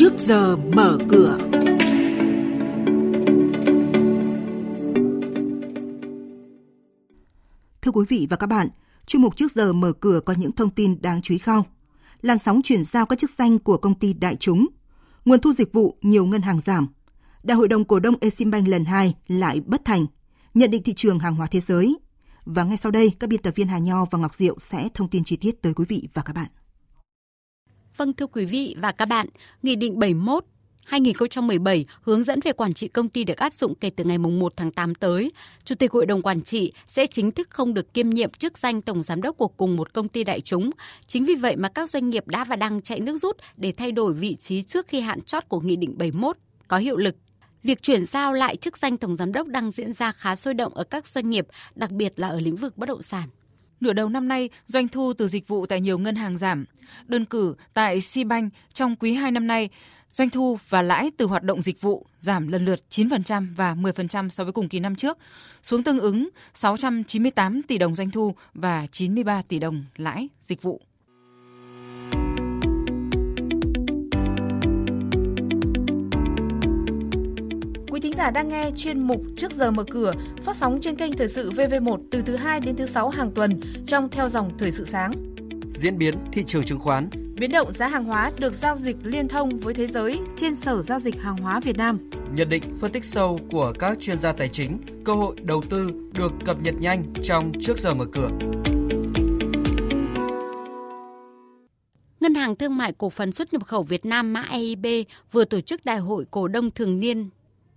trước giờ mở cửa. Thưa quý vị và các bạn, chuyên mục trước giờ mở cửa có những thông tin đáng chú ý sau. Làn sóng chuyển giao các chức danh của công ty đại chúng, nguồn thu dịch vụ nhiều ngân hàng giảm, Đại hội đồng cổ đông Eximbank lần 2 lại bất thành, nhận định thị trường hàng hóa thế giới. Và ngay sau đây, các biên tập viên Hà Nho và Ngọc Diệu sẽ thông tin chi tiết tới quý vị và các bạn. Vâng thưa quý vị và các bạn, Nghị định 71 2017 hướng dẫn về quản trị công ty được áp dụng kể từ ngày 1 tháng 8 tới. Chủ tịch Hội đồng Quản trị sẽ chính thức không được kiêm nhiệm chức danh Tổng Giám đốc của cùng một công ty đại chúng. Chính vì vậy mà các doanh nghiệp đã và đang chạy nước rút để thay đổi vị trí trước khi hạn chót của Nghị định 71 có hiệu lực. Việc chuyển giao lại chức danh Tổng Giám đốc đang diễn ra khá sôi động ở các doanh nghiệp, đặc biệt là ở lĩnh vực bất động sản. Nửa đầu năm nay, doanh thu từ dịch vụ tại nhiều ngân hàng giảm. Đơn cử tại Sibank trong quý 2 năm nay, doanh thu và lãi từ hoạt động dịch vụ giảm lần lượt 9% và 10% so với cùng kỳ năm trước, xuống tương ứng 698 tỷ đồng doanh thu và 93 tỷ đồng lãi dịch vụ. Quý thính giả đang nghe chuyên mục Trước giờ mở cửa phát sóng trên kênh Thời sự VV1 từ thứ 2 đến thứ 6 hàng tuần trong theo dòng Thời sự sáng. Diễn biến thị trường chứng khoán Biến động giá hàng hóa được giao dịch liên thông với thế giới trên Sở Giao dịch Hàng hóa Việt Nam. Nhận định phân tích sâu của các chuyên gia tài chính, cơ hội đầu tư được cập nhật nhanh trong Trước giờ mở cửa. Ngân hàng Thương mại Cổ phần xuất nhập khẩu Việt Nam mã EIB vừa tổ chức đại hội cổ đông thường niên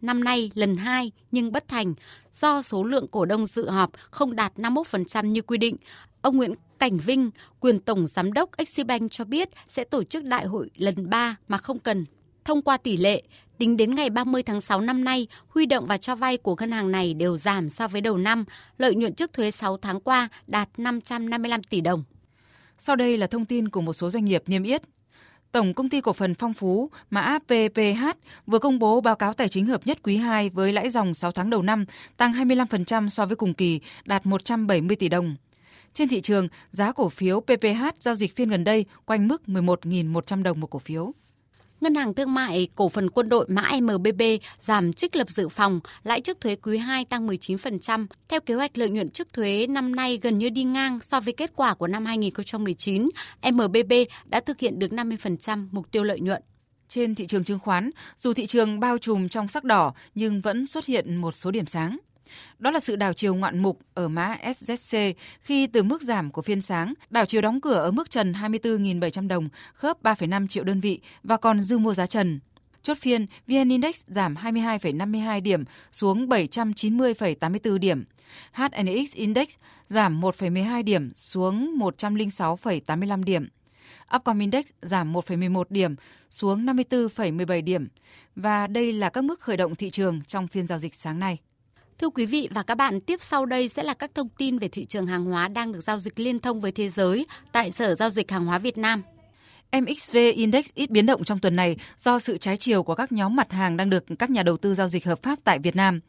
năm nay lần 2 nhưng bất thành do số lượng cổ đông dự họp không đạt 51% như quy định. Ông Nguyễn Cảnh Vinh, quyền tổng giám đốc Eximbank cho biết sẽ tổ chức đại hội lần 3 mà không cần thông qua tỷ lệ. Tính đến ngày 30 tháng 6 năm nay, huy động và cho vay của ngân hàng này đều giảm so với đầu năm, lợi nhuận trước thuế 6 tháng qua đạt 555 tỷ đồng. Sau đây là thông tin của một số doanh nghiệp niêm yết. Tổng công ty cổ phần Phong Phú, mã PPH vừa công bố báo cáo tài chính hợp nhất quý 2 với lãi dòng 6 tháng đầu năm tăng 25% so với cùng kỳ, đạt 170 tỷ đồng. Trên thị trường, giá cổ phiếu PPH giao dịch phiên gần đây quanh mức 11.100 đồng một cổ phiếu. Ngân hàng Thương mại Cổ phần Quân đội mã MBB giảm trích lập dự phòng, lãi trước thuế quý 2 tăng 19%. Theo kế hoạch lợi nhuận trước thuế năm nay gần như đi ngang so với kết quả của năm 2019, MBB đã thực hiện được 50% mục tiêu lợi nhuận. Trên thị trường chứng khoán, dù thị trường bao trùm trong sắc đỏ nhưng vẫn xuất hiện một số điểm sáng. Đó là sự đảo chiều ngoạn mục ở mã SZC khi từ mức giảm của phiên sáng, đảo chiều đóng cửa ở mức trần 24.700 đồng, khớp 3,5 triệu đơn vị và còn dư mua giá trần. Chốt phiên, VN Index giảm 22,52 điểm xuống 790,84 điểm. HNX Index giảm 1,12 điểm xuống 106,85 điểm. Upcom Index giảm 1,11 điểm xuống 54,17 điểm. Và đây là các mức khởi động thị trường trong phiên giao dịch sáng nay. Thưa quý vị và các bạn, tiếp sau đây sẽ là các thông tin về thị trường hàng hóa đang được giao dịch liên thông với thế giới tại Sở Giao dịch Hàng hóa Việt Nam. MXV Index ít biến động trong tuần này do sự trái chiều của các nhóm mặt hàng đang được các nhà đầu tư giao dịch hợp pháp tại Việt Nam.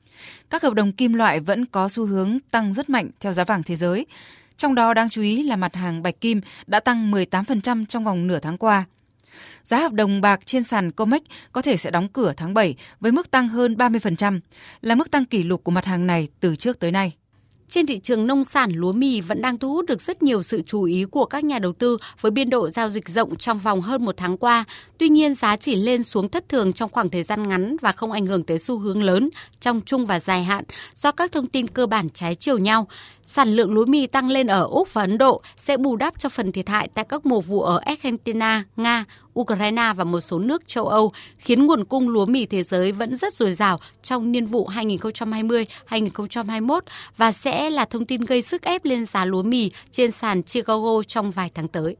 Các hợp đồng kim loại vẫn có xu hướng tăng rất mạnh theo giá vàng thế giới. Trong đó đáng chú ý là mặt hàng bạch kim đã tăng 18% trong vòng nửa tháng qua. Giá hợp đồng bạc trên sàn COMEX có thể sẽ đóng cửa tháng 7 với mức tăng hơn 30%, là mức tăng kỷ lục của mặt hàng này từ trước tới nay. Trên thị trường nông sản, lúa mì vẫn đang thu hút được rất nhiều sự chú ý của các nhà đầu tư với biên độ giao dịch rộng trong vòng hơn một tháng qua. Tuy nhiên, giá chỉ lên xuống thất thường trong khoảng thời gian ngắn và không ảnh hưởng tới xu hướng lớn trong trung và dài hạn do các thông tin cơ bản trái chiều nhau. Sản lượng lúa mì tăng lên ở Úc và Ấn Độ sẽ bù đắp cho phần thiệt hại tại các mùa vụ ở Argentina, Nga, Ukraine và một số nước châu Âu, khiến nguồn cung lúa mì thế giới vẫn rất dồi dào trong niên vụ 2020-2021 và sẽ là thông tin gây sức ép lên giá lúa mì trên sàn Chicago trong vài tháng tới.